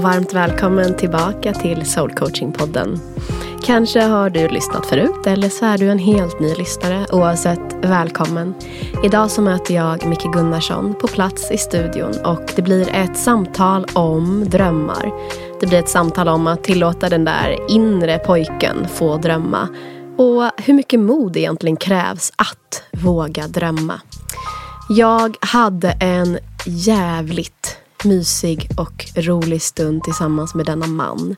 och varmt välkommen tillbaka till Soul Coaching-podden. Kanske har du lyssnat förut eller så är du en helt ny lyssnare. Oavsett, välkommen. Idag så möter jag Micke Gunnarsson på plats i studion och det blir ett samtal om drömmar. Det blir ett samtal om att tillåta den där inre pojken få drömma och hur mycket mod egentligen krävs att våga drömma. Jag hade en jävligt mysig och rolig stund tillsammans med denna man.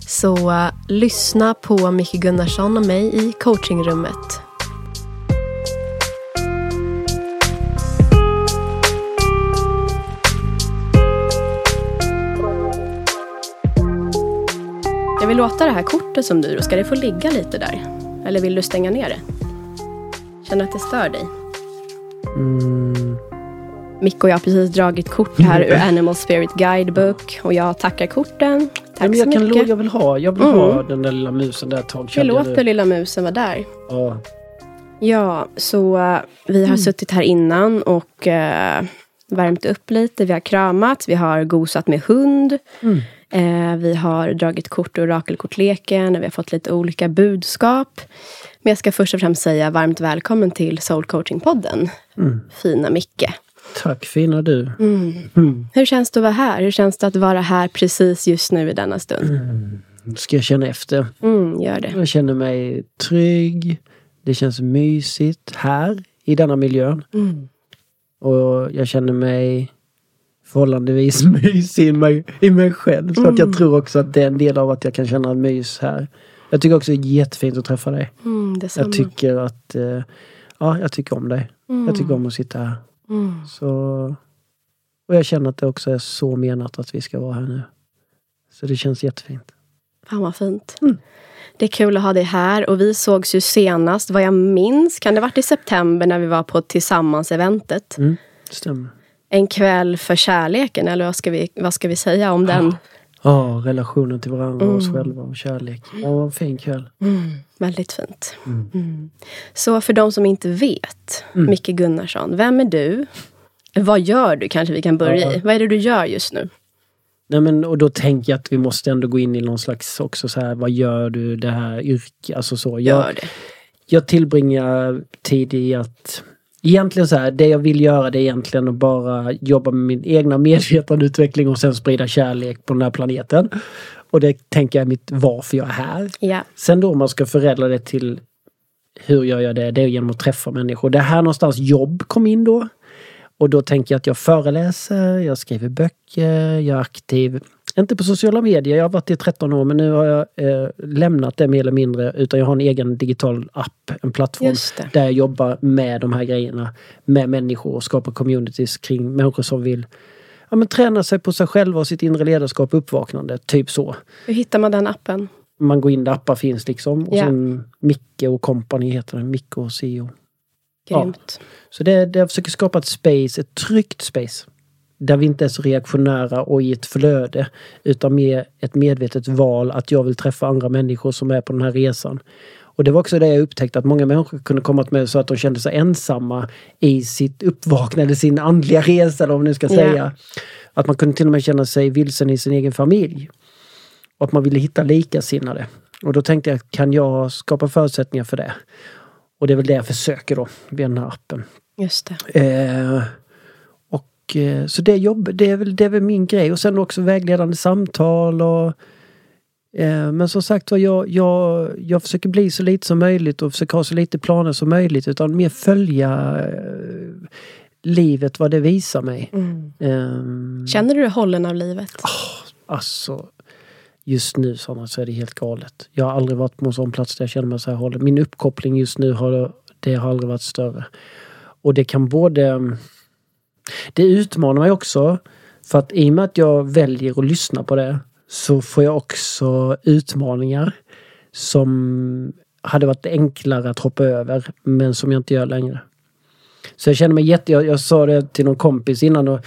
Så uh, lyssna på Micke Gunnarsson och mig i coachingrummet. Jag vill låta det här kortet som du, ska det få ligga lite där? Eller vill du stänga ner det? Känner att det stör dig? Mm. Micke och jag har precis dragit kort här ur Animal Spirit Guidebook och jag tackar korten. Tack men så jag, kan, mycket. lo- jag vill ha, jag vill Mm. ha den där lilla musen där ett tag. Vi låter lilla musen vara där. Ja. Ja, så eh, vi har Mm. suttit här innan och uh, värmt upp lite. Vi har kramat, vi har gosat med hund. Mm. Eh, vi har dragit kort ur orakelkortleken. Vi har fått lite olika budskap. Men jag ska först och främst säga varmt välkommen till Soul Coaching-podden. Mm. Fina Micke. Tack fina du. Mm. Mm. Hur känns det att vara här? Hur känns det att vara här precis just nu i denna stund? Ska jag känna efter. Mm, gör det. Jag känner mig trygg. Det känns mysigt här i denna miljön. Mm. Och jag känner mig förhållandevis mysig i mig, i mig själv. Så att Mm. jag tror också att det är en del av att jag kan känna mys här. Jag tycker också det är jättefint att träffa dig. Mm. Jag tycker att, eh, ja jag tycker om dig. Mm. Jag tycker om att sitta här. Mm. Så, och jag känner att det också är så menat att vi ska vara här nu. Så det känns jättefint. Fan vad fint. Mm. Det är kul att ha dig här och vi sågs ju senast, vad jag minns, kan det varit i september när vi var på Tillsammans-eventet. Mm, stämmer. En kväll för kärleken, eller vad ska vi, vad ska vi säga om den? Ja, relationen till varandra och oss Mm. själva och kärlek. Ja, vad en fin kväll. Mm, väldigt fint. Mm. Mm. Så för de som inte vet, Mm. Micke Gunnarsson, vem är du? Vad gör du kanske vi kan börja Ja. i? Vad är det du gör just nu? Nej, men, och då tänker jag att vi måste ändå gå in i någon slags också så här, vad gör du det här yrket? Alltså så. Jag, Gör det. jag tillbringar tid i att Egentligen så här, det jag vill göra det är egentligen att bara jobba med min egna medvetandeutveckling och sen sprida kärlek på den här planeten. Och det tänker jag är mitt varför jag är här. Ja. Sen då om man ska förädla det till hur gör jag det? Det är genom att träffa människor. Det är här någonstans jobb kom in då. Och då tänker jag att jag föreläser, jag skriver böcker, jag är aktiv. Inte på sociala medier, jag har varit det i 13 år men nu har jag eh, lämnat det mer eller mindre utan jag har en egen digital app, en plattform där jag jobbar med de här grejerna. Med människor och skapar communities kring människor som vill ja, men träna sig på sig själva och sitt inre ledarskap, uppvaknande, typ så Hur hittar man den appen? man går in där appar finns liksom. Och Ja. sen Micke och company heter den. Micke och CEO. Ja. Grymt. Så det, det jag försöker skapa ett space, ett tryggt space. Där vi inte är så reaktionära och i ett flöde. Utan mer ett medvetet val att jag vill träffa andra människor som är på den här resan. Och det var också det jag upptäckte att många människor kunde komma till mig så att de kände sig ensamma i sitt uppvaknande, sin andliga resa eller vad man nu ska säga. Att man kunde till och med känna sig vilsen i sin egen familj. Och att man ville hitta likasinnade. Och då tänkte jag, kan jag skapa förutsättningar för det? Och det är väl det jag försöker då, via den här appen. Just det. Eh, och eh, så det jobb, det är, väl, det är väl min grej. Och sen också vägledande samtal och eh, men som sagt var, jag, jag, jag försöker bli så lite som möjligt och försöker ha så lite planer som möjligt utan mer följa eh, livet, vad det visar mig. Mm. Eh, Känner du dig hållen av livet? Alltså, just nu Sanna, så är det helt galet. Jag har aldrig varit på en sån plats där jag känner mig så här hållen. Min uppkoppling just nu har, det har aldrig varit större. Och det kan både... Det utmanar mig också. För att i och med att jag väljer att lyssna på det så får jag också utmaningar som hade varit enklare att hoppa över men som jag inte gör längre. Så jag känner mig jätte... Jag, jag sa det till någon kompis innan och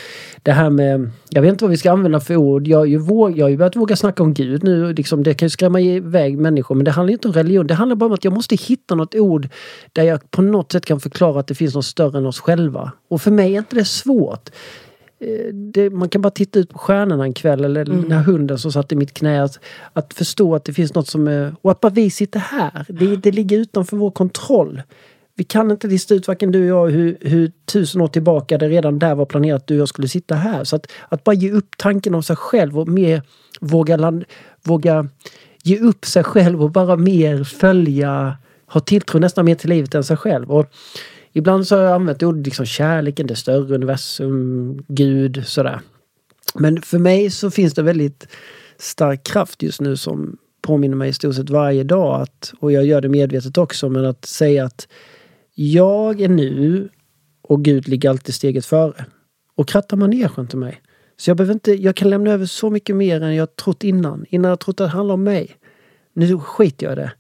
det här med... Jag vet inte vad vi ska använda för ord. Jag har ju, våg, jag har ju börjat våga snacka om Gud nu. Liksom, det kan ju skrämma iväg människor men det handlar inte om religion. Det handlar bara om att jag måste hitta något ord där jag på något sätt kan förklara att det finns något större än oss själva. Och för mig är inte det svårt. eh, det, man kan bara titta ut på stjärnorna en kväll eller Mm. den här hunden som satt i mitt knä. Att, att förstå att det finns något som är... Och att bara vi sitter här. Det, det ligger utanför vår kontroll. Vi kan inte lista ut, varken du och jag, hur, hur tusen år tillbaka det redan där var planerat att du och jag skulle sitta här. Så att, att bara ge upp tanken om sig själv och mer våga, land, våga ge upp sig själv och bara mer följa, ha tilltro nästan mer till livet än sig själv. Och ibland så har jag använt ordet liksom kärleken, det större universum, Gud, sådär. Men för mig så finns det väldigt stark kraft just nu som påminner mig i stort sett varje dag att, och jag gör det medvetet också, men att säga att jag är nu och Gud ligger alltid steget före. Och krattar manegen till mig. Så jag behöver inte, jag kan lämna över så mycket mer än jag trott innan. Innan jag trott att det handlar om mig. Nu skiter jag i det.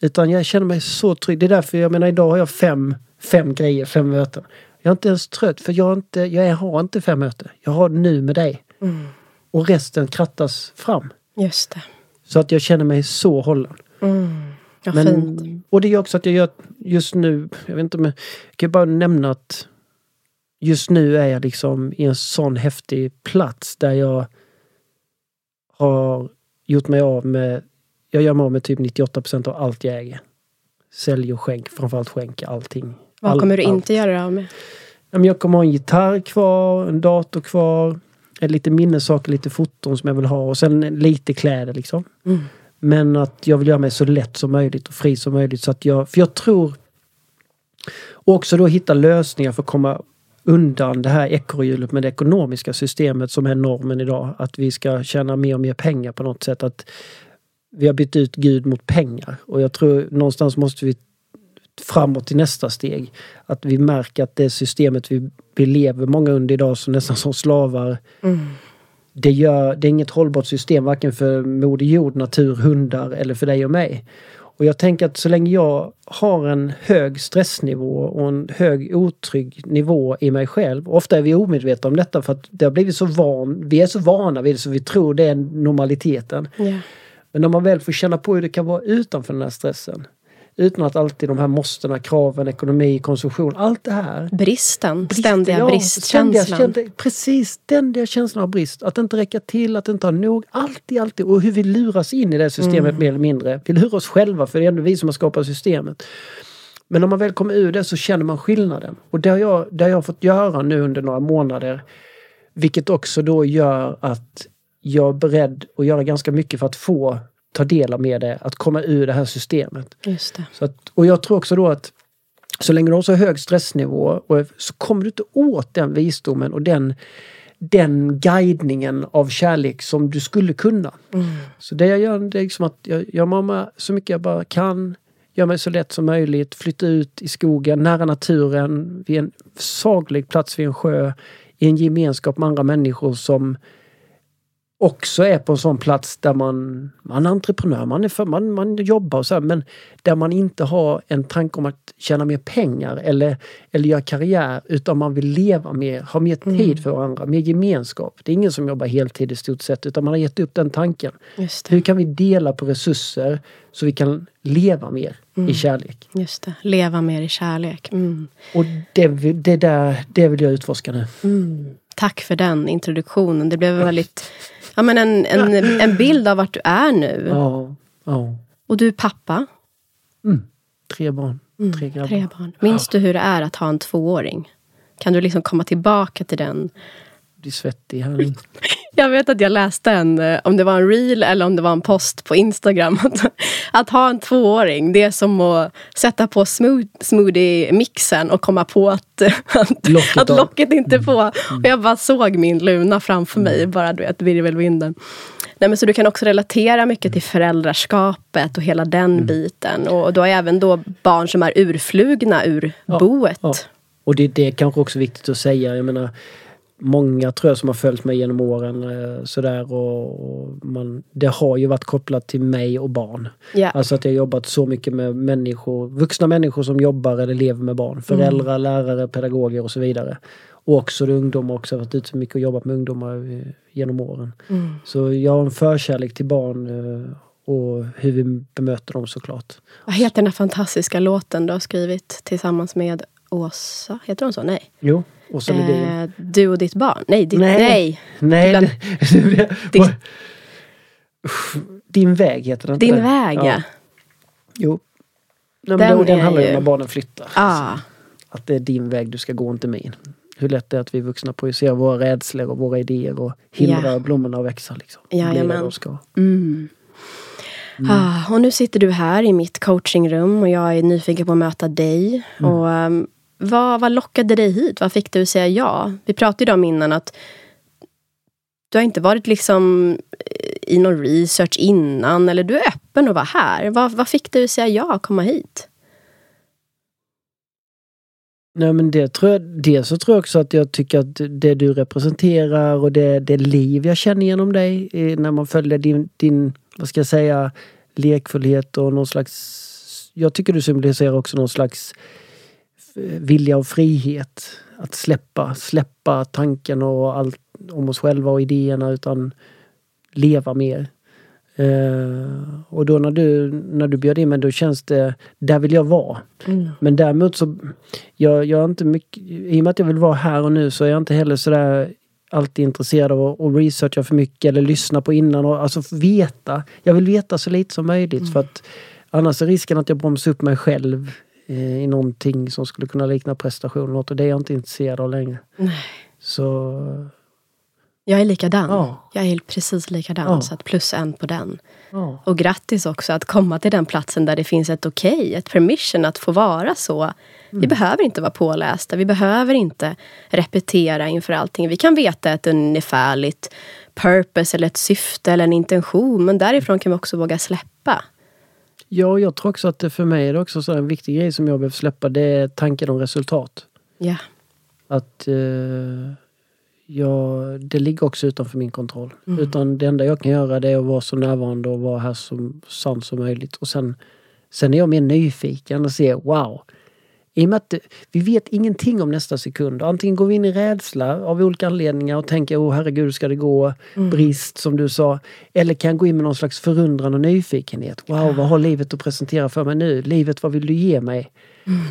Utan jag känner mig så trygg. Det är därför, jag menar idag har jag fem, fem grejer, fem möten. Jag är inte ens trött för jag, inte, jag har inte fem möten. Jag har nu med dig. Mm. Och resten krattas fram. Just det. Så att jag känner mig så hållen. Mm. Ja, Men, fint. och det gör också att jag gör just nu, jag vet inte om jag, kan bara nämna att just nu är jag liksom i en sån häftig plats där jag har gjort mig av med, jag gör mig av med typ 98% av allt jag äger. Sälj och skänk, framförallt skänk allting. Vad All- kommer du allt. inte göra dig av med? Ja, men Jag kommer ha en gitarr kvar, en dator kvar, lite minnessaker, lite foton som jag vill ha och sen lite kläder liksom. Mm. Men att jag vill göra mig så lätt som möjligt och fri som möjligt. Så att jag, för jag tror... Också då hitta lösningar för att komma undan det här ekorrhjulet med det ekonomiska systemet som är normen idag. Att vi ska tjäna mer och mer pengar på något sätt. Att vi har bytt ut Gud mot pengar. Och jag tror någonstans måste vi framåt till nästa steg. Att vi märker att det systemet vi, vi lever många under idag som nästan som slavar Mm det, gör, det är inget hållbart system varken för Moder Jord, natur, hundar eller för dig och mig. Och jag tänker att så länge jag har en hög stressnivå och en hög otrygg nivå i mig själv. Ofta är vi omedvetna om detta för att det har blivit så van, vi är så vana vid det så vi tror det är normaliteten. Ja. Men när man väl får känna på hur det kan vara utanför den här stressen. Utan att alltid de här måstena, kraven, ekonomi, konsumtion, allt det här Bristen, Brist, ständiga ja, bristkänslan. ständiga precis, ständiga känslan av brist. Att inte räcka till, att inte ha nog. Alltid, alltid. Och hur vi luras in i det systemet Mm. mer eller mindre. Vi lurar oss själva för det är ändå vi som har skapat systemet. Men när man väl kommer ur det så känner man skillnaden. Och det har jag, det har jag fått göra nu under några månader. Vilket också då gör att jag är beredd att göra ganska mycket för att få ta del av med det, att komma ur det här systemet. Just det. Att, och jag tror också då att så länge du har så hög stressnivå och, så kommer du inte åt den visdomen och den, den guidningen av kärlek som du skulle kunna. Mm. Så det jag gör det är liksom att jag gör mamma så mycket jag bara kan. Gör mig så lätt som möjligt. Flytta ut i skogen, nära naturen, vid en saglig plats vid en sjö. I en gemenskap med andra människor som också är på en sån plats där man, man är entreprenör, man, är för, man, man jobbar och så här, men där man inte har en tanke om att tjäna mer pengar eller, eller göra karriär utan man vill leva mer, ha mer tid för varandra, mer gemenskap. Det är ingen som jobbar heltid i stort sett utan man har gett upp den tanken. Hur kan vi dela på resurser så vi kan leva mer i kärlek? Just det. Leva mer i kärlek. Mm. Och det, det, där, det vill jag utforska nu. Mm. Tack för den introduktionen. Det blev väldigt... Ja, men en, en, en bild av vart du är nu. Ja, ja. Och du är pappa. Mm. Tre barn, tre grabbar. Tre barn. Minns du hur det är att ha en tvååring? Kan du liksom komma tillbaka till den? Blir svettig här. Jag vet att jag läste en, eh, om det var en reel eller om det var en post på Instagram. Att, att ha en tvååring, det är som att sätta på smooth, smoothie-mixen och komma på att, att, Locket att locket inte är på. Och jag bara såg min Luna framför mig, bara du vet, virvelvinden. Nej, men så du kan också relatera mycket till föräldraskapet och hela den biten. Och du har även då barn som är urflugna ur Ja, boet. Ja. Och det, det är kanske också viktigt att säga. Jag menar, många tror jag som har följt mig genom åren eh, sådär och, och man, det har ju varit kopplat till mig och barn. Ja. Alltså att jag har jobbat så mycket med människor, vuxna människor som jobbar eller lever med barn. Föräldrar, lärare, pedagoger och så vidare. Och också ungdomar också, jag har varit ute så mycket och jobbat med ungdomar eh, genom åren. Mm. Så jag har en förkärlek till barn eh, och hur vi bemöter dem såklart. Vad heter den här fantastiska låten du har skrivit tillsammans med Åsa? Heter hon så? Nej. Jo, Och så. Eh, du och ditt barn? Nej, ditt, Nej. nej. Nej, det, det, Din- väg heter den Din det? väg, ja. Jo. Nej, Den den, handlar ju om när barnen flyttar. Ah, Att det är din väg, du ska gå, inte min. Hur lätt det är att vi vuxna projicerar våra rädslor och våra idéer och hindrar Ja. blommorna att växa. Liksom. Jajamän. Ska. mm. Ah, och nu sitter du här i mitt coachingrum och jag är nyfiken på att möta dig. Mm. Och, ehm, vad, vad lockade dig hit? Vad fick du att säga ja? Vi pratade ju om innan att du har inte varit liksom eh, i någon research innan eller du är öppen att vara här. Vad, vad fick du att säga ja, komma hit? Nej men det tror jag, dels så tror jag också att jag tycker att det du representerar och det, det liv jag känner genom dig eh, när man följer din, din, vad ska jag säga, lekfullhet och någon slags, jag tycker du symboliserar också någon slags vilja och frihet. Att släppa, släppa tanken och allt om oss själva och idéerna utan leva mer. Eh, och då när du, när du bjöd in mig då känns det, där vill jag vara. Men däremot så, jag, jag är inte mycket, i och med att jag vill vara här och nu så är jag inte heller sådär alltid intresserad av att, att researcha för mycket eller lyssna på innan och alltså veta. Jag vill veta så lite som möjligt för att annars är risken att jag bromsar upp mig själv i någonting som skulle kunna likna prestation och det är jag inte intresserad av längre. Nej. Så, Jag är likadan. Ja. Jag är precis likadan. Ja. Så att plus en på den. ja. Och grattis också att komma till den platsen där det finns ett okej, ett permission att få vara så. Vi behöver inte vara pålästa, vi behöver inte repetera inför allting. Vi kan veta ett ungefärligt purpose eller ett syfte eller en intention. Men därifrån kan vi också våga släppa. Ja, jag tror också att det för mig är det också så en viktig grej som jag behöver släppa. Det är tanken om resultat. Ja. Att eh, jag, det ligger också utanför min kontroll. Mm. Utan det enda jag kan göra det är att vara så närvarande och vara här så sant som möjligt. Och sen, sen är jag mer nyfiken och ser wow. I och med att vi vet ingenting om nästa sekund. Antingen går vi in i rädsla av olika anledningar och tänker åh herregud hur ska det gå? Mm. Brist som du sa. Eller kan gå in med någon slags förundran och nyfikenhet. Wow, vad har livet att presentera för mig nu? Livet, vad vill du ge mig?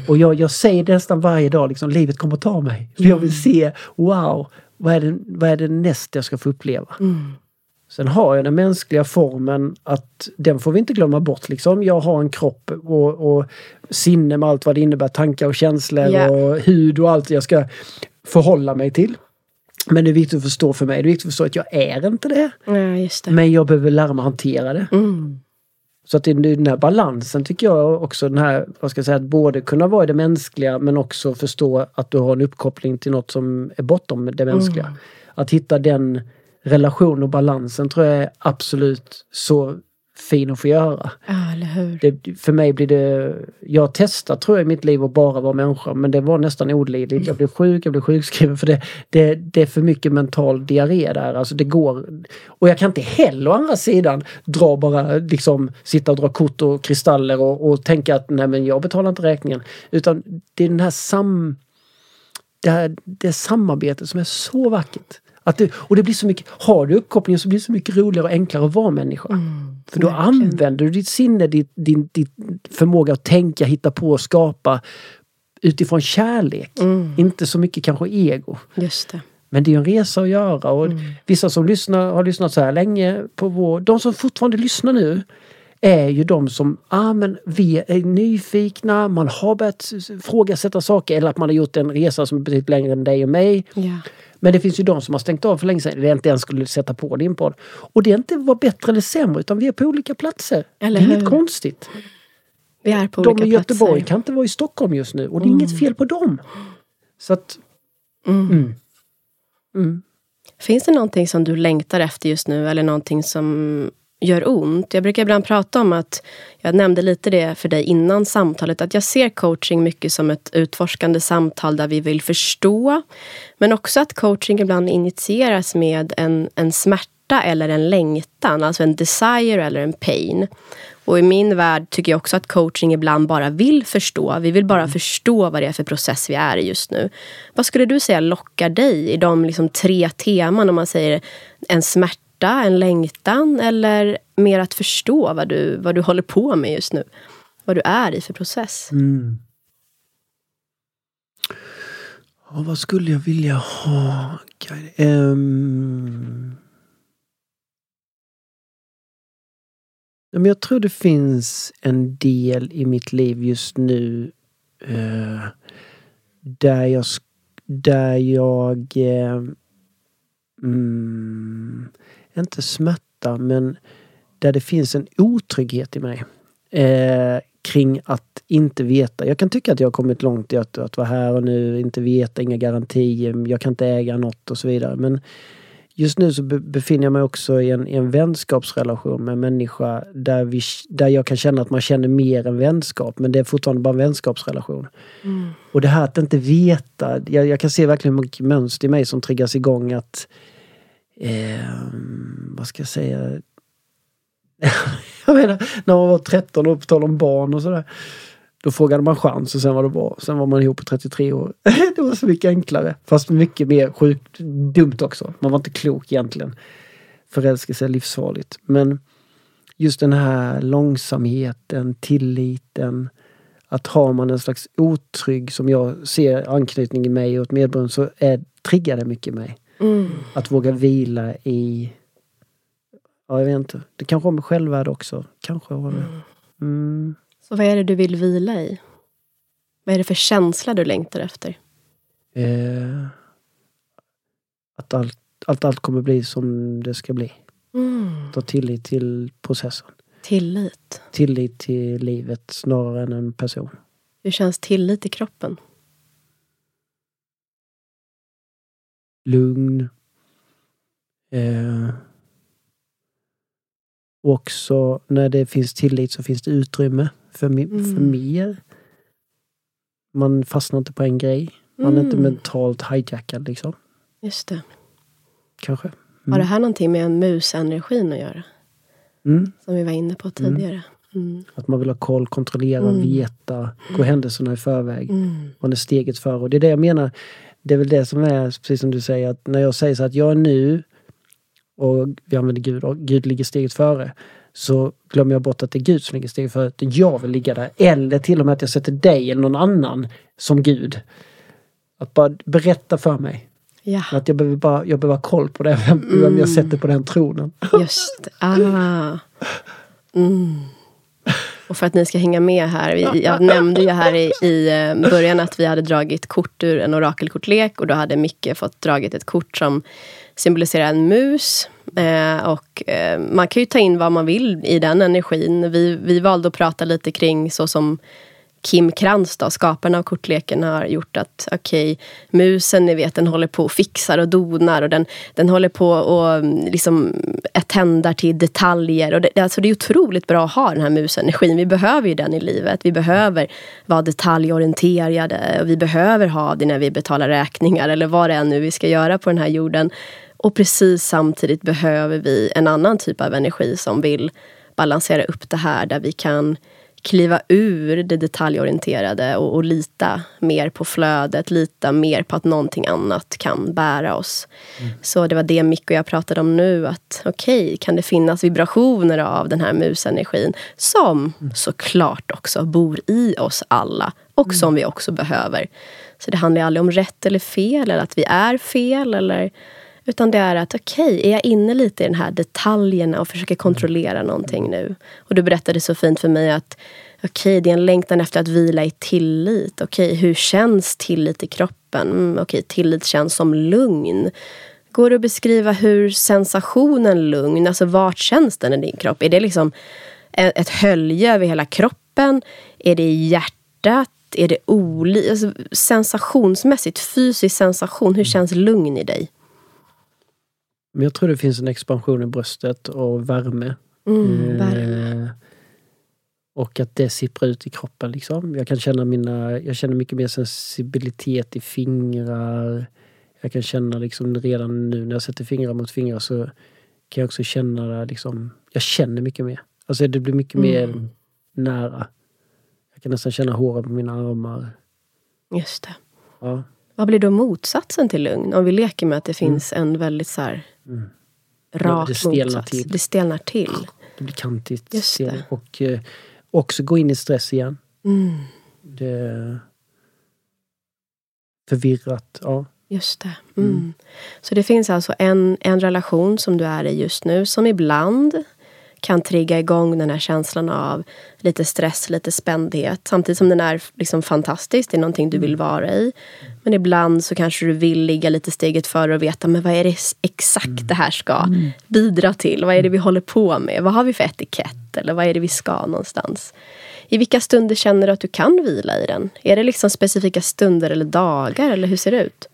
Och jag, jag säger nästan varje dag, liksom, livet kommer ta mig. För jag vill se, wow, vad är, det, vad är det nästa jag ska få uppleva? Sen har jag den mänskliga formen att den får vi inte glömma bort. Liksom. Jag har en kropp och, och sinne med allt vad det innebär, tankar och känslor Ja. och hud och allt jag ska förhålla mig till. Men det är viktigt att förstå för mig, det är viktigt att förstå att jag är inte det. ja, det. Men jag behöver lära mig hantera det. Mm. Så att det är den här balansen tycker jag också, den här, vad ska jag säga, att både kunna vara i det mänskliga men också förstå att du har en uppkoppling till något som är bortom det mänskliga. Mm. Att hitta den relation och balansen tror jag är absolut så fin att få göra. Ja, eller hur. Det, för mig blir det, jag har testat tror jag i mitt liv att bara vara människa men det var nästan olidligt. Jag blev sjuk, jag blev sjukskriven för det, det, det är för mycket mental diarré där. Alltså det går. Och jag kan inte heller å andra sidan dra bara liksom sitta och dra kort och kristaller och, och tänka att nej men jag betalar inte räkningen. Utan det är den här sam... Det, här, det samarbetet som är så vackert. Att det, och det blir så mycket, har du uppkopplingen så blir det så mycket roligare och enklare att vara människa. För då verkligen. använder du ditt sinne, ditt, din, din förmåga att tänka, hitta på, skapa utifrån kärlek. Inte så mycket kanske ego. Just det. Men det är en resa att göra och vissa som lyssnar, har lyssnat så här länge på vår... De som fortfarande lyssnar nu är ju de som, ah, men vi är nyfikna, man har börjat frågasätta saker eller att man har gjort en resa som är betydligt längre än dig och mig. Ja. Men det finns ju de som har stängt av för länge sedan, eller inte ens skulle sätta på din podd. Och det är inte vad bättre eller sämre utan vi är på olika platser. Eller det är inget hur? konstigt. Vi är på De olika i Göteborg platser. kan inte vara i Stockholm just nu och det är inget fel på dem. Så att... Mm. Mm. Mm. Finns det någonting som du längtar efter just nu eller någonting som gör ont? Jag brukar ibland prata om att, jag nämnde lite det för dig innan samtalet, att jag ser coaching mycket som ett utforskande samtal där vi vill förstå. Men också att coaching ibland initieras med en, en smärta eller en längtan, alltså en desire eller en pain. Och i min värld tycker jag också att coaching ibland bara vill förstå. Vi vill bara förstå vad det är för process vi är i just nu. Vad skulle du säga lockar dig i de liksom tre teman om man säger en smärta, en längtan eller mer att förstå vad du, vad du håller på med just nu? Vad du är i för process? Mm. Ja, vad skulle jag vilja ha? Um... Men jag tror det finns en del i mitt liv just nu eh, där jag, där jag eh, mm, inte smärta men där det finns en otrygghet i mig. Uh, kring att inte veta. Jag kan tycka att jag har kommit långt i att, att vara här och nu, inte veta, inga garantier, jag kan inte äga något och så vidare. Men just nu så befinner jag mig också i en, i en vänskapsrelation med en människa där, vi, där jag kan känna att man känner mer än vänskap men det är fortfarande bara en vänskapsrelation. Mm. Och det här att inte veta, jag, jag kan se verkligen mycket mönster i mig som triggas igång att eh, vad ska jag säga jag menar, när man var 13 och på tal om barn och sådär. Då frågade man chans och sen var det bra. Sen var man ihop på 33 år. det var så mycket enklare. Fast mycket mer sjukt dumt också. Man var inte klok egentligen. Förälskelse är livsfarligt. Men just den här långsamheten, tilliten. Att har man en slags otrygg, som jag ser anknytning i mig och ett medberoende så är, triggar det mycket mig. Mm. Att våga vila i Ja, jag vet inte. Det kanske har med självvärde också. Kanske har det. Mm. Så vad är det du vill vila i? Vad är det för känsla du längtar efter? Eh, att allt, allt, allt kommer bli som det ska bli. Mm. Ta tillit till processen. Tillit? Tillit till livet snarare än en person. Hur känns tillit i kroppen? Lugn. Eh, och också när det finns tillit så finns det utrymme för, mm. för mer. Man fastnar inte på en grej. Man mm. är inte mm. mentalt hijackad liksom. Just det. Kanske. Mm. Har det här någonting med musenergin att göra? Mm. Som vi var inne på tidigare. Mm. Att man vill ha koll, kontrollera, veta, gå händelserna i förväg. Man är steget före. Och det är det jag menar. Det är väl det som är, precis som du säger, att när jag säger så att jag är nu och vi använder Gud och Gud ligger steget före så glömmer jag bort att det är Gud som ligger steget före. Att jag vill ligga där. Eller till och med att jag sätter dig eller någon annan som Gud. Att bara berätta för mig. Ja. Att jag behöver bara jag behöver ha koll på det, vem, mm. jag sätter på den tronen. Just ah. Mm. Och för att ni ska hänga med här. Jag nämnde ju här i, i eh, början att vi hade dragit kort ur en orakelkortlek och då hade Micke fått dragit ett kort som symboliserar en mus. Eh, och eh, man kan ju ta in vad man vill i den energin. Vi, vi valde att prata lite kring så som Kim Krantz, då, skaparen av kortleken, har gjort att okej, okay, musen, ni vet, den håller på och fixar och donar och den, den håller på och mm, liksom tändar till detaljer. Och det, alltså det är otroligt bra att ha den här musenergin. Vi behöver ju den i livet. Vi behöver vara detaljorienterade. Och vi behöver ha det när vi betalar räkningar eller vad det är nu vi ska göra på den här jorden. Och precis samtidigt behöver vi en annan typ av energi som vill balansera upp det här där vi kan kliva ur det detaljorienterade och, och, lita mer på flödet, lita mer på att någonting annat kan bära oss. Mm. Så det var det Mick och jag pratade om nu, att okej, okay, kan det finnas vibrationer av den här musenergin som mm. såklart också bor i oss alla och mm. som vi också behöver. Så det handlar aldrig om rätt eller fel, eller att vi är fel, eller utan det är att okej, okay, är jag inne lite i den här detaljerna och försöker kontrollera mm. någonting nu? Och du berättade så fint för mig att okej, okay, det är en längtan efter att vila i tillit. Okej, okay, hur känns tillit i kroppen? Mm, okej, tillit känns som lugn. Går det att beskriva hur sensationen lugn, alltså vart känns den i din kropp? Är det liksom ett hölje över hela kroppen? Är det i hjärtat? Är det olika? Alltså, sensationsmässigt, fysisk sensation, hur känns lugn i dig? Men jag tror det finns en expansion i bröstet och värme. Mm, värme. Eh, och att det sipprar ut i kroppen liksom. Jag kan känna mina, jag känner mycket mer sensibilitet i fingrar. Jag kan känna liksom redan nu när jag sätter fingrar mot fingrar så kan jag också känna liksom, jag känner mycket mer. Alltså det blir mycket mm. mer nära. Jag kan nästan känna håret på mina armar. Just det. Ja. Vad blir då motsatsen till lugn? Om vi leker med att det finns mm. en väldigt så här mm. rak det motsats. Till. Det stelnar till. Det blir kantigt. Just det. Och eh, också gå in i stress igen. Mm. Det, förvirrat. Ja. Just det. Mm. Så det finns alltså en, en relation som du är i just nu som ibland kan trigga igång den här känslan av lite stress, lite spändhet. Samtidigt som den är liksom fantastisk, det är någonting du vill vara i. Men ibland så kanske du vill ligga lite steget före och veta men vad är det exakt det här ska bidra till? Vad är det vi håller på med? Vad har vi för etikett? Eller vad är det vi ska någonstans? I vilka stunder känner du att du kan vila i den? Är det liksom specifika stunder eller dagar eller hur ser det ut?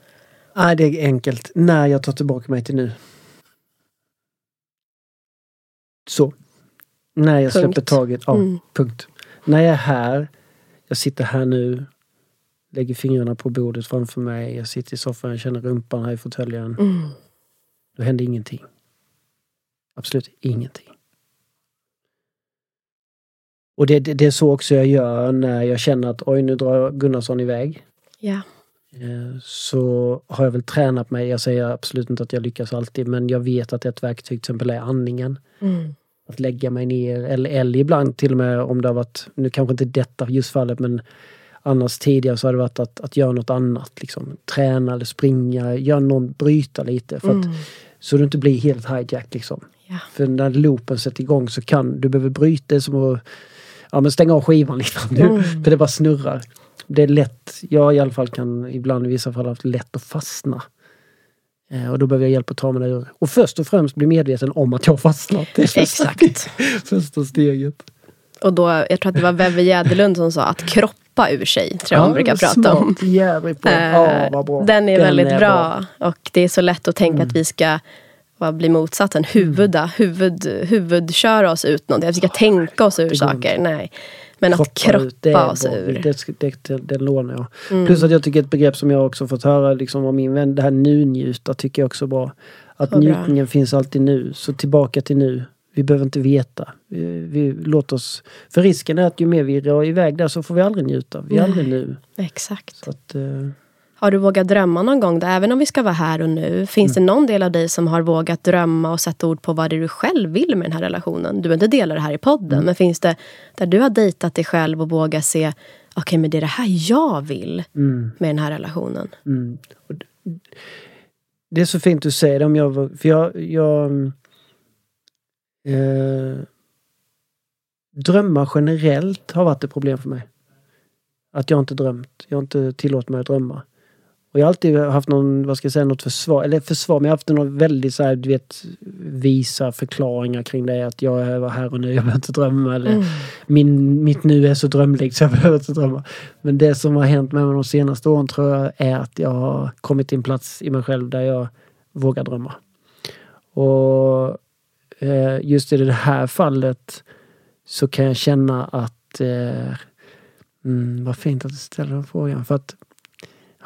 Nej, det är enkelt. När jag tar tillbaka mig till nu. Så. När jag Punkt. släpper taget. Ja, Mm. punkt. När jag är här. Jag sitter här nu. Lägger fingrarna på bordet framför mig. Jag sitter i soffan, jag känner rumpan här i fåtöljen. Mm. Då händer ingenting. Absolut ingenting. Och det, det, det är så också jag gör när jag känner att oj, nu drar Gunnarsson iväg. Ja. Eh, Så har jag väl tränat mig. Jag säger absolut inte att jag lyckas alltid, men jag vet att ett verktyg till exempel är andningen. Mm. Att lägga mig ner, eller, eller ibland till och med om det har varit, nu kanske inte detta just fallet, men annars tidigare så har det varit att, att göra något annat. Liksom. Träna eller springa, göra någon, bryta lite. För att, Mm. Så du inte blir helt hijack liksom. Ja. För när loopen sätter igång så kan du behöver bryta det som att ja, men stänga av skivan lite. Nu, Mm. För det bara snurrar. Det är lätt, jag i alla fall kan ibland i vissa fall ha haft lätt att fastna. Eh, och då behöver jag hjälp att ta mig ur. Och först och främst bli medveten om att jag har fastnat. Det är första, Exakt. första steget. Och då, jag tror att det var Veve Jäderlund som sa att kroppa ur sig, tror jag hon brukar prata om. Smart, jävligt bra. Eh, Ja, bra. Den är väldigt är bra. Och det är så lätt att tänka Mm. att vi ska vad blir motsatsen? Huvuda, huvud, huvudköra oss ut någonting. Att vi ska tänka oss ur saker. Nej. Men att Kroppa det oss ur. Det, det, det, det lånar jag. Mm. Plus att jag tycker ett begrepp som jag också fått höra liksom av min vän, det här nu-njuta tycker jag också är bra. Att Så bra. njutningen finns alltid nu. Så tillbaka till nu. Vi behöver inte veta. Vi, vi låt oss... För risken är att ju mer vi drar iväg där så får vi aldrig njuta. Vi är aldrig nu. Exakt. Så att, eh, Har du vågat drömma någon gång? Då? Även om vi ska vara här och nu. Finns Mm. det någon del av dig som har vågat drömma och sätta ord på vad det är du själv vill med den här relationen? Du behöver inte dela det här i podden. Mm. Men finns det där du har dejtat dig själv och vågat se Okej, men det är det här jag vill mm, med den här relationen. mm. Det är så fint du säger det om jag... var- För jag... jag eh, drömmar generellt har varit ett problem för mig. Att jag inte drömt. Jag har inte tillåtit mig att drömma. Och jag har alltid haft någon, vad ska jag säga, något försvar, eller försvar, men jag har haft något väldigt så här, du vet, visa förklaringar kring det. Att jag är här och nu, jag behöver inte drömma. Eller Mm. min, mitt nu är så drömlikt så jag behöver inte drömma. Men det som har hänt med mig de senaste åren tror jag är att jag har kommit till en plats i mig själv där jag vågar drömma. Och eh, just i det här fallet så kan jag känna att eh, mm, vad fint att du ställer den frågan. För att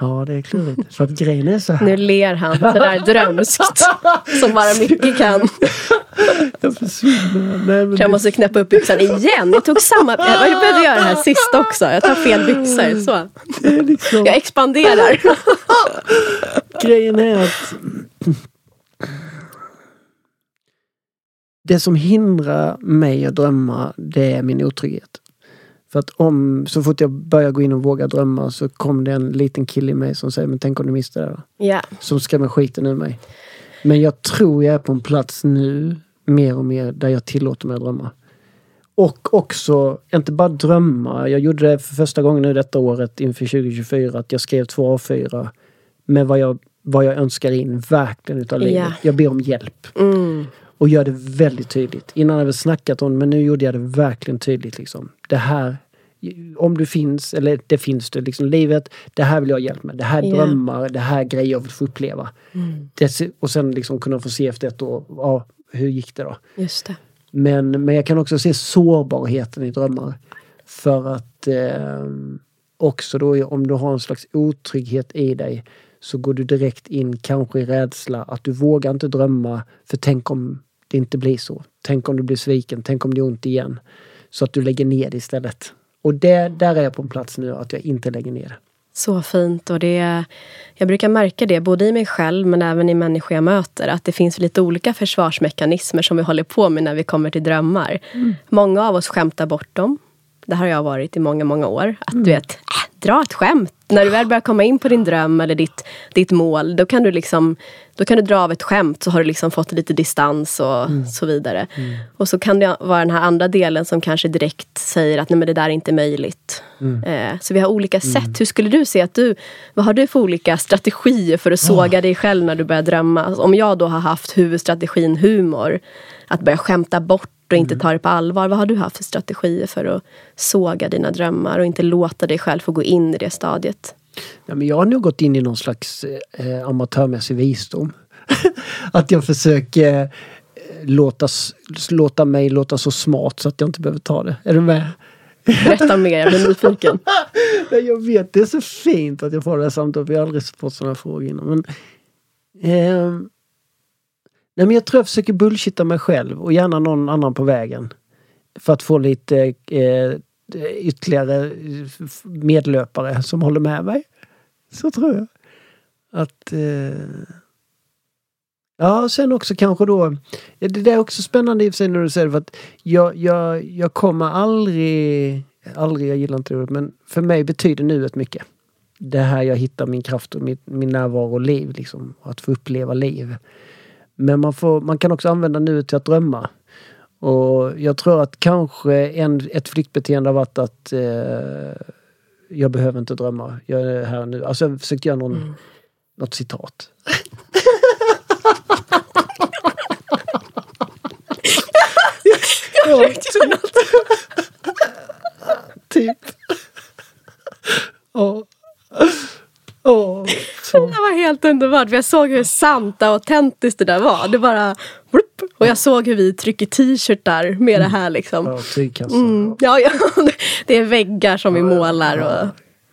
Ja, det är klurigt. För att grejen är så här. Nu ler han sådär drömskt. som bara Micke kan. Jag försvinner. Nej, men Jag måste knäppa upp byxan igen. Jag tog samma... Jag behövde göra det här sist också. Jag tar fel byxor. Så. liksom, Jag expanderar. grejen är att det som hindrar mig att drömma det är min otrygghet. För att om, så fort jag börjar gå in och våga drömma så kom det en liten kille i mig som säger men tänk om du missar det då? Ja. Som skrämmer skiten ur mig. Men jag tror jag är på en plats nu mer och mer där jag tillåter mig att drömma. Och också, inte bara drömma. Jag gjorde det för första gången nu detta året inför 2024 att jag skrev två A4 med vad jag, vad jag önskar in verkligen utav livet. Ja. Jag ber om hjälp. Mm. Och gör det väldigt tydligt. Innan hade väl snackat om men nu gjorde jag det verkligen tydligt. Liksom. Det här, om du finns, eller det finns du, liksom livet, det här vill jag ha hjälp med. Det här Ja. drömmar, det här grejer jag vill få uppleva. Mm. Det, och sen liksom kunna få se efter ett år, ja, hur gick det då? Just det. Men, men jag kan också se sårbarheten i drömmar. För att eh, också då om du har en slags otrygghet i dig så går du direkt in kanske i rädsla att du vågar inte drömma för tänk om det inte blir så. Tänk om du blir sviken, tänk om det är ont igen. Så att du lägger ner det istället. Och det, där är jag på en plats nu att jag inte lägger ner. Så fint. Och det, jag brukar märka det både i mig själv men även i människor jag möter. Att det finns lite olika försvarsmekanismer som vi håller på med när vi kommer till drömmar. Många av oss skämtar bort dem. Det har jag varit i många, många år. Att du vet, äh, dra ett skämt. När du väl börjar komma in på din dröm eller ditt, ditt mål, då kan du liksom då kan du dra av ett skämt så har du liksom fått lite distans och mm. så vidare. Mm. Och så kan det vara den här andra delen som kanske direkt säger att nej men det där är inte möjligt. Mm. Eh, så vi har olika mm. sätt. Hur skulle du se att du, vad har du för olika strategier för att såga oh. dig själv när du börjar drömma? Om jag då har haft huvudstrategin humor, att börja skämta bort och inte mm. ta det på allvar. Vad har du haft för strategier för att såga dina drömmar och inte låta dig själv få gå in i det stadiet? Ja, men jag har nog gått in i någon slags eh, amatörmässig visdom. att jag försöker eh, låta, låta mig låta så smart så att jag inte behöver ta det. Är du med? Berätta mer, jag blir nyfiken. jag vet, det är så fint att jag får det här samtalet. Vi har aldrig fått sådana frågor innan. Men, eh, nej, men jag tror jag försöker bullshitta mig själv och gärna någon annan på vägen. För att få lite eh, ytterligare medlöpare som håller med mig. Så tror jag. Att... Eh... Ja, sen också kanske då... Det är också spännande i och för sig när du säger det för att jag, jag, jag kommer aldrig... Aldrig, jag gillar inte det men för mig betyder nuet mycket. Det här jag hittar min kraft och min, min närvaro och liv liksom. Att få uppleva liv. Men man, får, man kan också använda nuet till att drömma. Och jag tror att kanske en, ett flyktbeteende har varit att eh, jag behöver inte drömma. Jag är här nu. Alltså jag försökte göra någon, mm. något citat. jag försökte göra något. typ. Ja. Oh, det var helt underbart. För jag såg hur sant och autentiskt det där var. Det bara... Och jag såg hur vi trycker t-shirtar med det här liksom. Ja, mm. ja, ja, Det är väggar som vi målar och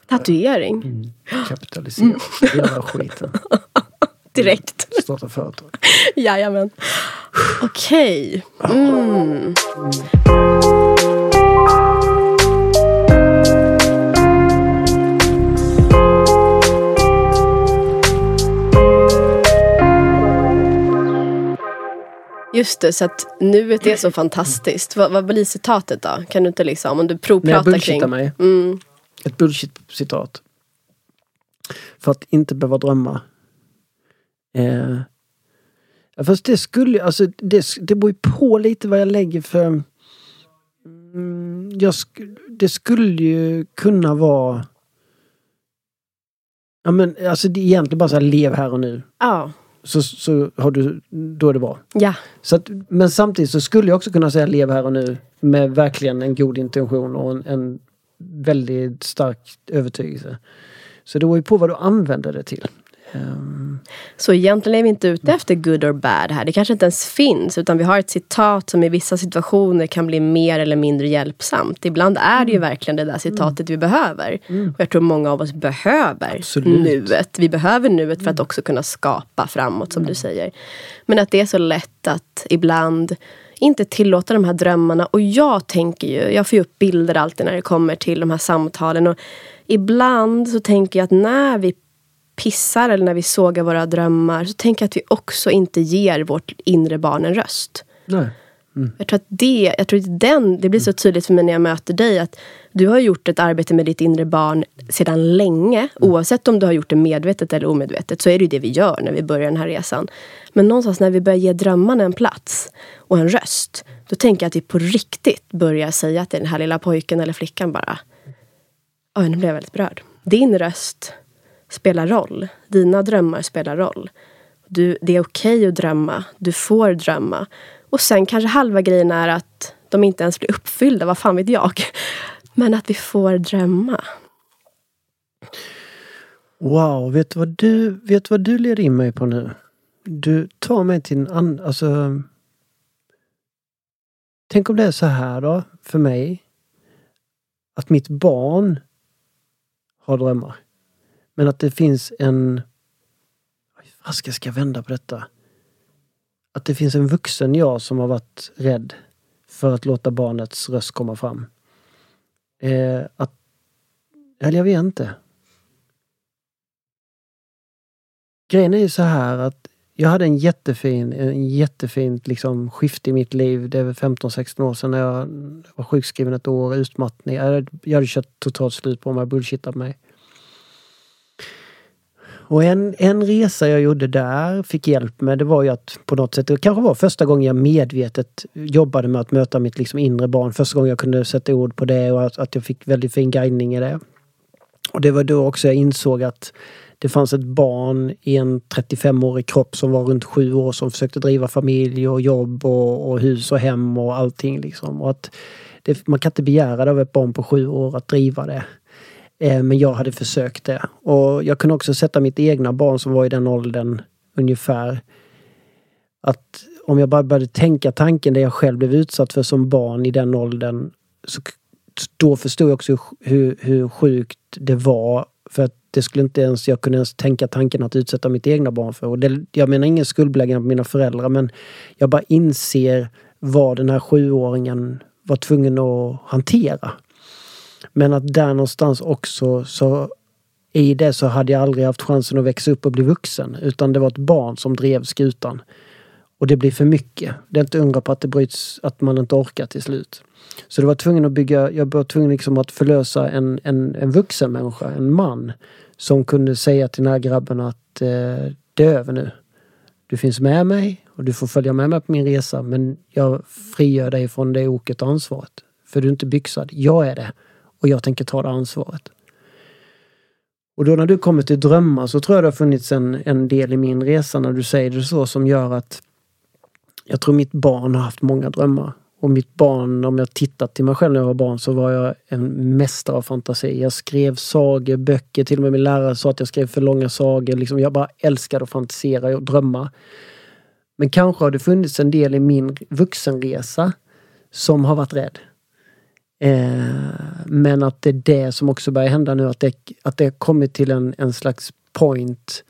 tatuering. Mm. Kapitalisera mm. hela skiten. Direkt. Starta företag. Jajamän. Okej. Okay. Mm. Just det, så att nuet är så fantastiskt. Vad, vad blir citatet då? Kan du inte liksom, om du provpratar kring... mig. Mm. Ett bullshit-citat. För att inte behöva drömma. Eh. Fast det skulle alltså det, det beror ju på lite vad jag lägger för... Mm, jag sk det skulle ju kunna vara... Ja men alltså det är egentligen bara så här, lev här och nu. Ja så, så har du, då är det bra. Ja. Så att, men samtidigt så skulle jag också kunna säga lev här och nu med verkligen en god intention och en, en väldigt stark övertygelse. Så det beror ju på vad du använder det till. Um... Så egentligen är vi inte ute efter good or bad här. Det kanske inte ens finns. Utan vi har ett citat som i vissa situationer kan bli mer eller mindre hjälpsamt. Ibland är det ju mm. verkligen det där citatet mm. vi behöver. Mm. Och jag tror många av oss behöver Absolut. nuet. Vi behöver nuet för att mm. också kunna skapa framåt som du säger. Men att det är så lätt att ibland inte tillåta de här drömmarna. Och jag tänker ju, jag får ju upp bilder alltid när det kommer till de här samtalen. Och ibland så tänker jag att när vi pissar eller när vi sågar våra drömmar så tänker jag att vi också inte ger vårt inre barn en röst. Nej. Mm. Jag tror att det, jag tror att den, det blir så tydligt för mig när jag möter dig att du har gjort ett arbete med ditt inre barn sedan länge. Mm. Oavsett om du har gjort det medvetet eller omedvetet så är det ju det vi gör när vi börjar den här resan. Men någonstans när vi börjar ge drömmarna en plats och en röst. Då tänker jag att vi på riktigt börjar säga till den här lilla pojken eller flickan bara Oj, nu blev jag väldigt berörd. Din röst spelar roll. Dina drömmar spelar roll. Du, det är okej okay att drömma. Du får drömma. Och sen kanske halva grejen är att de inte ens blir uppfyllda. Vad fan vet jag? Men att vi får drömma. Wow, vet du vad du, vet vad du leder in mig på nu? Du tar mig till en annan... Alltså... Tänk om det är så här då, för mig. Att mitt barn har drömmar. Men att det finns en... Vad ska jag vända på detta? Att det finns en vuxen jag som har varit rädd för att låta barnets röst komma fram. Eh, att... Eller jag vet inte. Grejen är ju så här att jag hade en jättefin, en jättefint liksom skifte i mitt liv. Det är väl 15-16 år sedan när jag var sjukskriven ett år, utmattning. Jag hade, jag hade kört totalt slut på mig, bullshittat mig. Och en, en resa jag gjorde där, fick hjälp med, det var ju att på något sätt, det kanske var första gången jag medvetet jobbade med att möta mitt liksom inre barn. Första gången jag kunde sätta ord på det och att, att jag fick väldigt fin guidning i det. Och det var då också jag insåg att det fanns ett barn i en 35-årig kropp som var runt sju år som försökte driva familj och jobb och, och hus och hem och allting. Liksom. Och att det, man kan inte begära det av ett barn på sju år att driva det. Eh, men jag hade försökt det. Och jag kunde också sätta mitt egna barn som var i den åldern ungefär. Att om jag bara började tänka tanken det jag själv blev utsatt för som barn i den åldern. Så då förstod jag också hur, hur sjukt det var. För att det skulle inte ens jag kunde ens tänka tanken att utsätta mitt egna barn för. Och det, jag menar ingen skuldbeläggande på mina föräldrar men jag bara inser vad den här sjuåringen var tvungen att hantera. Men att där någonstans också så i det så hade jag aldrig haft chansen att växa upp och bli vuxen utan det var ett barn som drev skutan. Och det blir för mycket. Det är inte undra på att det bryts, att man inte orkar till slut. Så det var tvungen att bygga, jag var tvungen liksom att förlösa en, en, en vuxen människa, en man. Som kunde säga till den här grabben att eh, det är över nu. Du finns med mig och du får följa med mig på min resa men jag frigör dig från det oket och ansvaret. För du är inte byxad. Jag är det. Och jag tänker ta det ansvaret. Och då när du kommer till drömmar så tror jag det har funnits en, en del i min resa när du säger det så som gör att jag tror mitt barn har haft många drömmar. Och mitt barn, om jag tittat till mig själv när jag var barn så var jag en mästare av fantasi. Jag skrev sagor, böcker, till och med min lärare sa att jag skrev för långa sagor. Liksom, jag bara älskade att fantisera och drömma. Men kanske har det funnits en del i min vuxenresa som har varit rädd. Eh, men att det är det som också börjar hända nu, att det, att det kommit till en, en slags point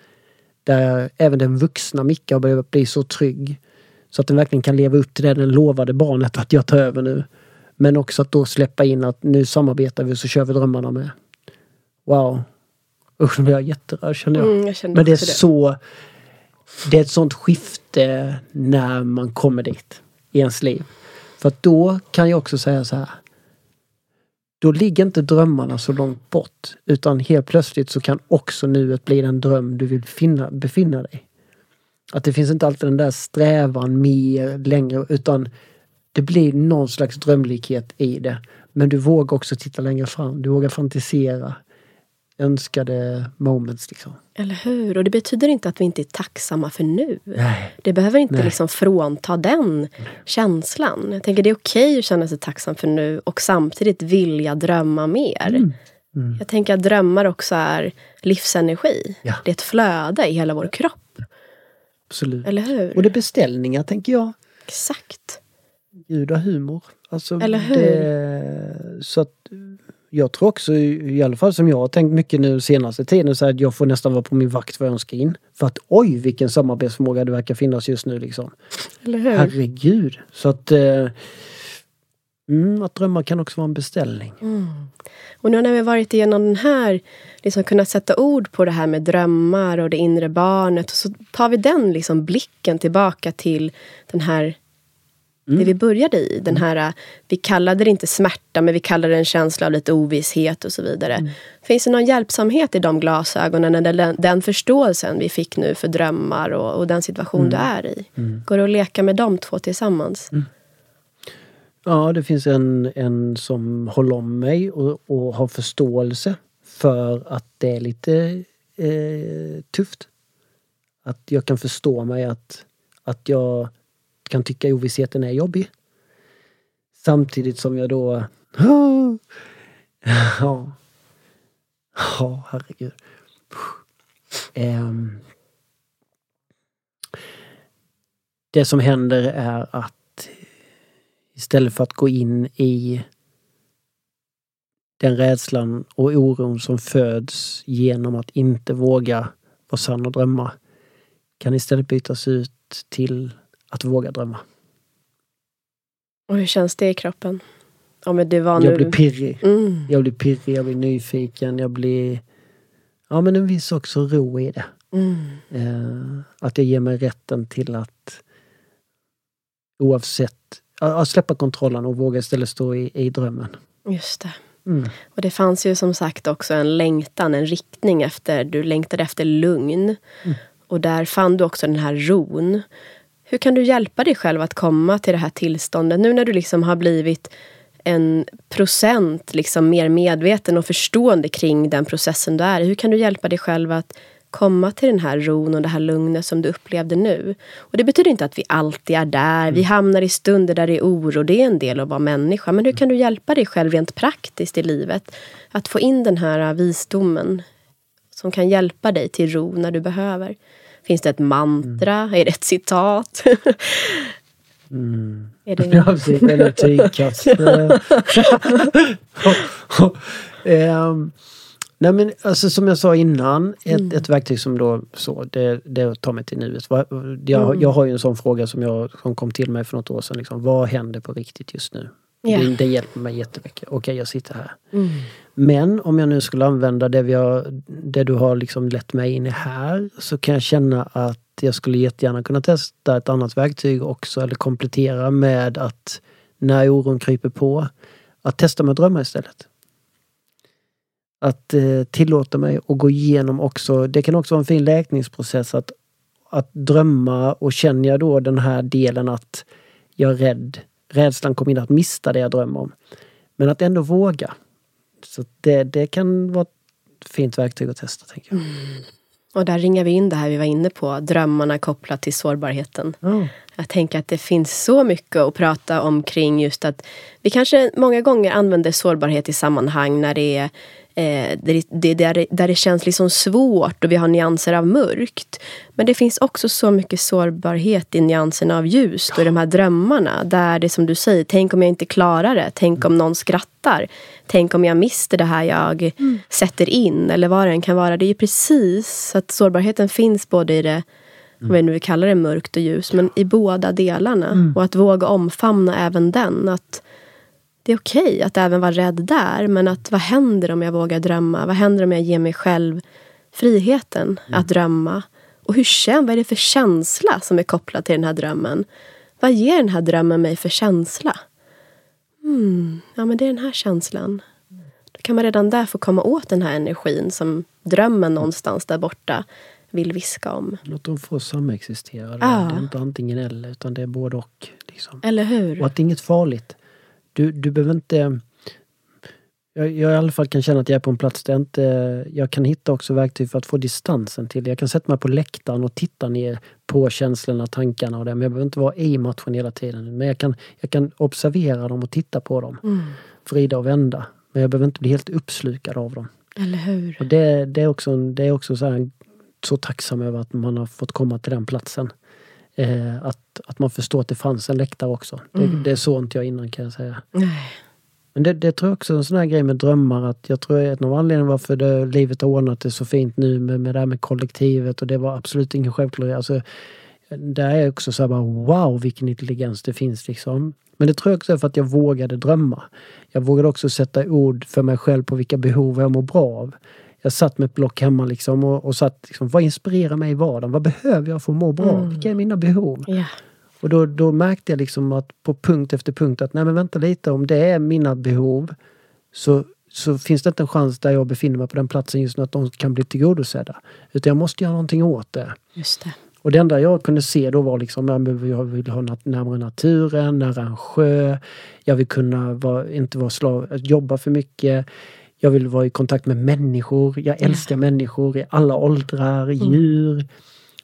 där även den vuxna Micke har börjat bli så trygg så att den verkligen kan leva upp till det den lovade barnet att jag tar över nu. Men också att då släppa in att nu samarbetar vi så kör vi drömmarna med. Wow. Usch, nu blir jag jätterörd känner jag. Mm, jag Men det är det. så... Det är ett sånt skifte när man kommer dit i ens liv. För att då kan jag också säga så här. Då ligger inte drömmarna så långt bort. Utan helt plötsligt så kan också nuet bli den dröm du vill finna, befinna dig. Att det finns inte alltid den där strävan mer, längre, utan det blir någon slags drömlikhet i det. Men du vågar också titta längre fram. Du vågar fantisera önskade moments. Liksom. Eller hur? Och det betyder inte att vi inte är tacksamma för nu. Nej. Det behöver inte Nej. liksom frånta den känslan. Jag tänker det är okej att känna sig tacksam för nu och samtidigt vilja drömma mer. Mm. Mm. Jag tänker att drömmar också är livsenergi. Ja. Det är ett flöde i hela vår kropp. Absolut. Eller hur? Och det är beställningar tänker jag. Exakt. Gud och humor. Alltså, Eller hur? Det, så att jag tror också, i alla fall som jag har tänkt mycket nu senaste tiden, så att jag får nästan vara på min vakt vad jag önskar in. För att oj vilken samarbetsförmåga det verkar finnas just nu liksom. Eller hur? Herregud. Så att eh, mm, att drömmar kan också vara en beställning. Mm. Och nu när vi varit igenom den här, liksom kunnat sätta ord på det här med drömmar och det inre barnet. Så tar vi den liksom blicken tillbaka till den här det vi började i. Den här, vi kallade det inte smärta, men vi kallade det en känsla av lite ovisshet och så vidare. Finns det någon hjälpsamhet i de glasögonen, eller den, den förståelsen vi fick nu för drömmar och, och den situation du är i? Går det att leka med de två tillsammans? Ja, det finns en, en som håller om mig och, och har förståelse för att det är lite eh, tufft. Att jag kan förstå mig att, att jag kan tycka ovissheten är jobbig. Samtidigt som jag då... Ja. Ja, herregud. Ehm. Det som händer är att istället för att gå in i den rädslan och oron som föds genom att inte våga vara sann och drömma kan istället bytas ut till att våga drömma. Och hur känns det i kroppen? Ja, men det var nu... Jag blir pirrig. Mm. Jag blir pirrig, jag blir nyfiken, jag blir... Ja men en viss också ro i det. Mm. Eh, att jag ger mig rätten till att oavsett, att släppa kontrollen och våga istället stå i, i drömmen. Just det. Mm. Och det fanns ju som sagt också en längtan, en riktning efter, du längtade efter lugn. Mm. Och där fann du också den här ron. Hur kan du hjälpa dig själv att komma till det här tillståndet nu när du liksom har blivit en procent liksom mer medveten och förstående kring den processen du är Hur kan du hjälpa dig själv att komma till den här ron och det här lugnet som du upplevde nu. Och det betyder inte att vi alltid är där. Vi hamnar i stunder där det är oro. Det är en del av att vara människa. Men hur kan du hjälpa dig själv rent praktiskt i livet att få in den här visdomen som kan hjälpa dig till ro när du behöver? Finns det ett mantra? Mm. Är det ett citat? Mm. Är det ja, precis. Eller tygkast. um, Nej men alltså som jag sa innan, ett, mm. ett verktyg som då så, det, det tar mig till nuet. Jag, mm. jag har ju en sån fråga som, jag, som kom till mig för något år sedan. Liksom, vad händer på riktigt just nu? Yeah. Det, det hjälper mig jättemycket. Okej, okay, jag sitter här. Mm. Men om jag nu skulle använda det, vi har, det du har liksom lett mig in i här så kan jag känna att jag skulle jättegärna kunna testa ett annat verktyg också eller komplettera med att när oron kryper på, att testa med drömmar istället att eh, tillåta mig att gå igenom också, det kan också vara en fin läkningsprocess att, att drömma och känner jag då den här delen att jag är rädd, rädslan kommer in att mista det jag drömmer om. Men att ändå våga. Så det, det kan vara ett fint verktyg att testa. tänker jag. Mm. Och där ringar vi in det här vi var inne på, drömmarna kopplat till sårbarheten. Oh. Jag tänker att det finns så mycket att prata om kring just att vi kanske många gånger använder sårbarhet i sammanhang när det är Eh, det, det, där, där det känns liksom svårt och vi har nyanser av mörkt. Men det finns också så mycket sårbarhet i nyanserna av ljus och i de här drömmarna. Där det som du säger, tänk om jag inte klarar det. Tänk om någon skrattar. Tänk om jag mister det här jag mm. sätter in. Eller vad det än kan vara. Det är precis att sårbarheten finns både i det Mm. Vad vi kallar det, mörkt och ljus. Men i båda delarna. Mm. Och att våga omfamna även den. Att det är okej okay att även vara rädd där. Men att vad händer om jag vågar drömma? Vad händer om jag ger mig själv friheten mm. att drömma? Och hur vad är det för känsla som är kopplad till den här drömmen? Vad ger den här drömmen mig för känsla? Mm, ja, men det är den här känslan. Då kan man redan där få komma åt den här energin som drömmen någonstans där borta vill viska om. Låt dem få samexistera. Ja. Det är inte antingen eller, utan det är både och. Liksom. Eller hur? Och att det är inget farligt du, du behöver inte... Jag, jag i alla fall kan känna att jag är på en plats där jag inte... Jag kan hitta också verktyg för att få distansen till det. Jag kan sätta mig på läktaren och titta ner på känslorna, tankarna och det. Men jag behöver inte vara i matchen hela tiden. Men jag kan, jag kan observera dem och titta på dem. Mm. Vrida och vända. Men jag behöver inte bli helt uppslukad av dem. Eller hur? Och det, det är också, det är också så, här, så tacksam över att man har fått komma till den platsen. Eh, att, att man förstår att det fanns en läktare också. Det, mm. det såg inte jag innan kan jag säga. Nej. Men det, det tror jag också är en sån här grej med drömmar att jag tror att en av anledningarna varför det, livet har ordnat det så fint nu med, med det här med kollektivet och det var absolut ingen självklarhet. Alltså, där är också så här bara wow vilken intelligens det finns liksom. Men det tror jag också är för att jag vågade drömma. Jag vågade också sätta ord för mig själv på vilka behov jag mår bra av jag satt med ett block hemma liksom och, och satt liksom, vad inspirerar mig i vardagen? Vad behöver jag för att må bra? Mm. Vilka är mina behov? Yeah. Och då, då märkte jag liksom att på punkt efter punkt att nej men vänta lite, om det är mina behov så, så finns det inte en chans där jag befinner mig på den platsen just nu att de kan bli tillgodosedda. Utan jag måste göra någonting åt det. Just det. Och det enda jag kunde se då var liksom, jag vill ha närmare naturen, nära en sjö. Jag vill kunna vara, inte vara slav, jobba för mycket. Jag vill vara i kontakt med människor. Jag älskar mm. människor i alla åldrar, mm. djur.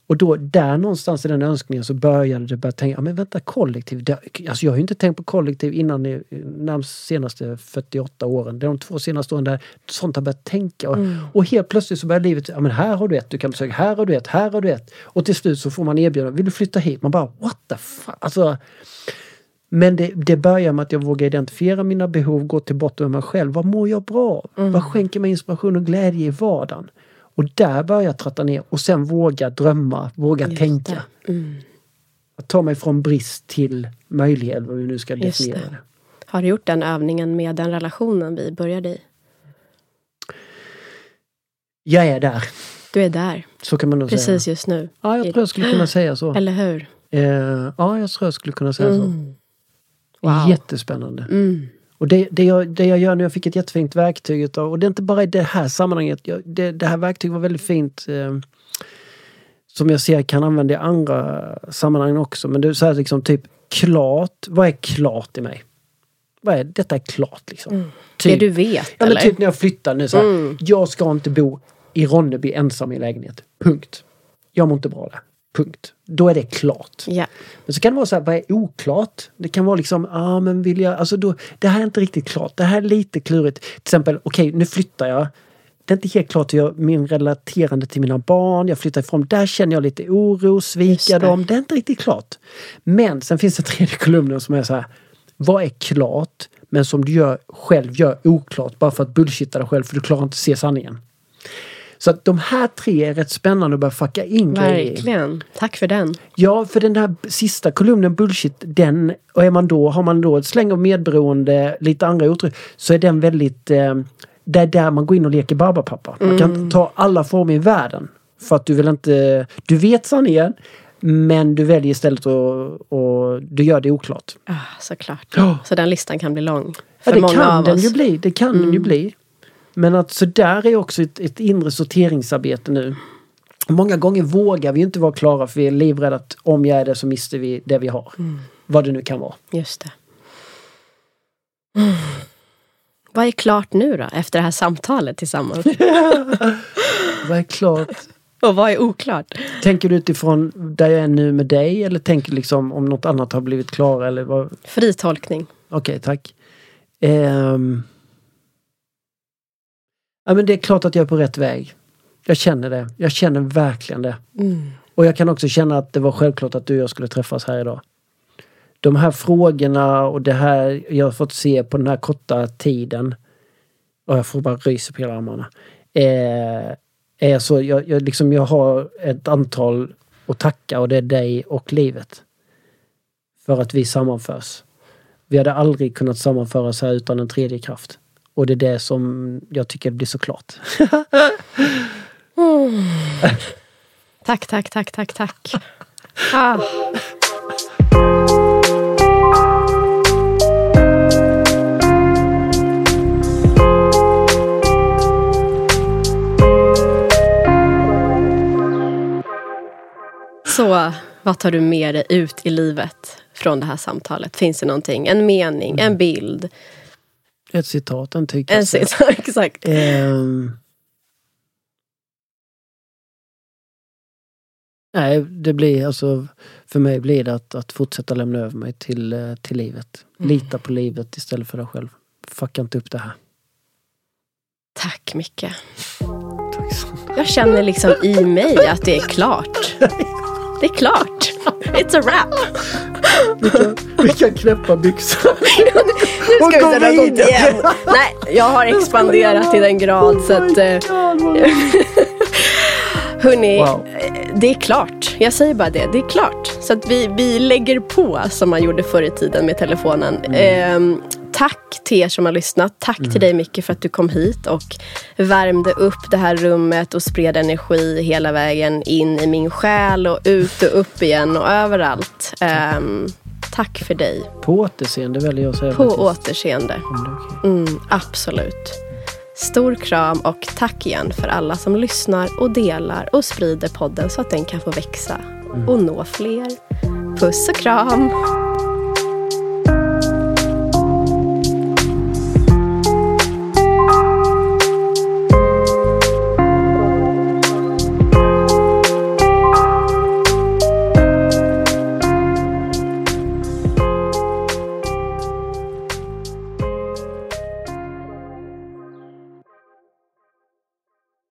Och då där någonstans i den önskningen så började det börja tänka, men vänta kollektiv. Det, alltså jag har ju inte tänkt på kollektiv innan i de senaste 48 åren. Det är de två senaste åren där sånt har börjat tänka. Och, mm. och helt plötsligt så börjar livet, ja men här har du ett, du kan besöka, här har du ett, här har du ett. Och till slut så får man erbjudande, vill du flytta hit? Man bara what the fuck? Alltså, men det, det börjar med att jag vågar identifiera mina behov, gå till botten med mig själv. Vad mår jag bra av? Mm. Vad skänker mig inspiration och glädje i vardagen? Och där börjar jag tratta ner och sen våga drömma, våga Just tänka. Mm. Att ta mig från brist till möjlighet, vad vi nu ska definiera det. det. Har du gjort den övningen med den relationen vi började i? Jag är där. Du är där. Så kan man nog säga. Precis just nu. Ja, jag tror jag skulle kunna säga så. Eller hur? Eh, ja, jag tror jag skulle kunna säga så. Wow. Jättespännande. Mm. Och det, det, jag, det jag gör nu, jag fick ett jättefint verktyg utav, och det är inte bara i det här sammanhanget. Jag, det, det här verktyget var väldigt fint. Eh, som jag ser kan använda i andra sammanhang också. Men det är så här liksom typ klart. Vad är klart i mig? Vad är, detta är klart liksom. Mm. Typ, Det du vet, ja, eller? typ när jag flyttar nu så här, Mm. Jag ska inte bo i Ronneby ensam i lägenhet. Punkt. Jag mår inte bra där. Punkt. Då är det klart. Ja. Men så kan det vara så här, vad är oklart? Det kan vara liksom, ja ah, men vill jag, alltså då, det här är inte riktigt klart. Det här är lite klurigt. Till exempel, okej nu flyttar jag. Det är inte helt klart hur jag, min relaterande till mina barn, jag flyttar ifrån, där känner jag lite oro, svika dem. Det är inte riktigt klart. Men sen finns det tredje kolumnen som är så här, vad är klart men som du gör, själv gör oklart bara för att bullshitta dig själv för du klarar inte att se sanningen. Så att de här tre är rätt spännande att börja fucka in. Verkligen. Tack för den. Ja, för den här sista kolumnen bullshit, den, och är man då, har man då ett släng av medberoende, lite andra uttryck, så är den väldigt, eh, det är där man går in och leker barbapappa. Man kan ta alla former i världen. För att du vill inte, du vet sanningen, men du väljer istället att, och du gör det oklart. Ah, såklart. Ja. Så den listan kan bli lång. Ja, För det många kan av den oss. ju bli, det kan den ju bli. Men att så där är också ett, ett inre sorteringsarbete nu. Många gånger vågar vi inte vara klara för vi är livrädda att om jag är det så mister vi det vi har. Vad det nu kan vara. Just det. Mm. Vad är klart nu då, efter det här samtalet tillsammans? Vad är klart? Och vad är oklart? Tänker du utifrån där jag är nu med dig eller tänker du liksom om något annat har blivit eller vad? Fri tolkning. Okej, tack. Ehm. Ja men det är klart att jag är på rätt väg. Jag känner det. Jag känner verkligen det. Mm. Och jag kan också känna att det var självklart att du och jag skulle träffas här idag. De här frågorna och det här jag har fått se på den här korta tiden. Och jag får bara rysa på hela armarna. Eh, är så, jag, jag, liksom, jag har ett antal att tacka och det är dig och livet. För att vi sammanförs. Vi hade aldrig kunnat sammanföras här utan en tredje kraft. Och det är det som jag tycker blir så klart. Tack, tack, tack, tack, tack. Ah. Så vad tar du med dig ut i livet från det här samtalet? Finns det någonting? En mening, en bild? Ett citat, en En tyckelse. sits? Exakt. Ehm. Nej, det blir alltså för mig blir det att, att fortsätta lämna över mig till, eh, till livet. Mm. Lita på livet istället för dig själv. Fucka inte upp det här. Tack mycket. Tack så Jag känner liksom i mig att det är klart. Det är klart. It's a wrap. Vilka, knäppa byxor. Nu ska vi sätta igång igen. Nej, jag har expanderat till den grad så att... eh, Hörni, Wow. eh, det är klart. Jag säger bara det, det är klart. Så att vi, vi lägger på som man gjorde förr i tiden med telefonen. Ehm, tack till er som har lyssnat. Tack till dig Micke för att du kom hit och värmde upp det här rummet och spred energi hela vägen in i min själ och ut och upp igen och överallt. Ehm, tack för dig. På återseende väljer jag att säga. På faktiskt. återseende. Mm, absolut. Stor kram och tack igen för alla som lyssnar och delar och sprider podden så att den kan få växa och nå fler. Puss och kram!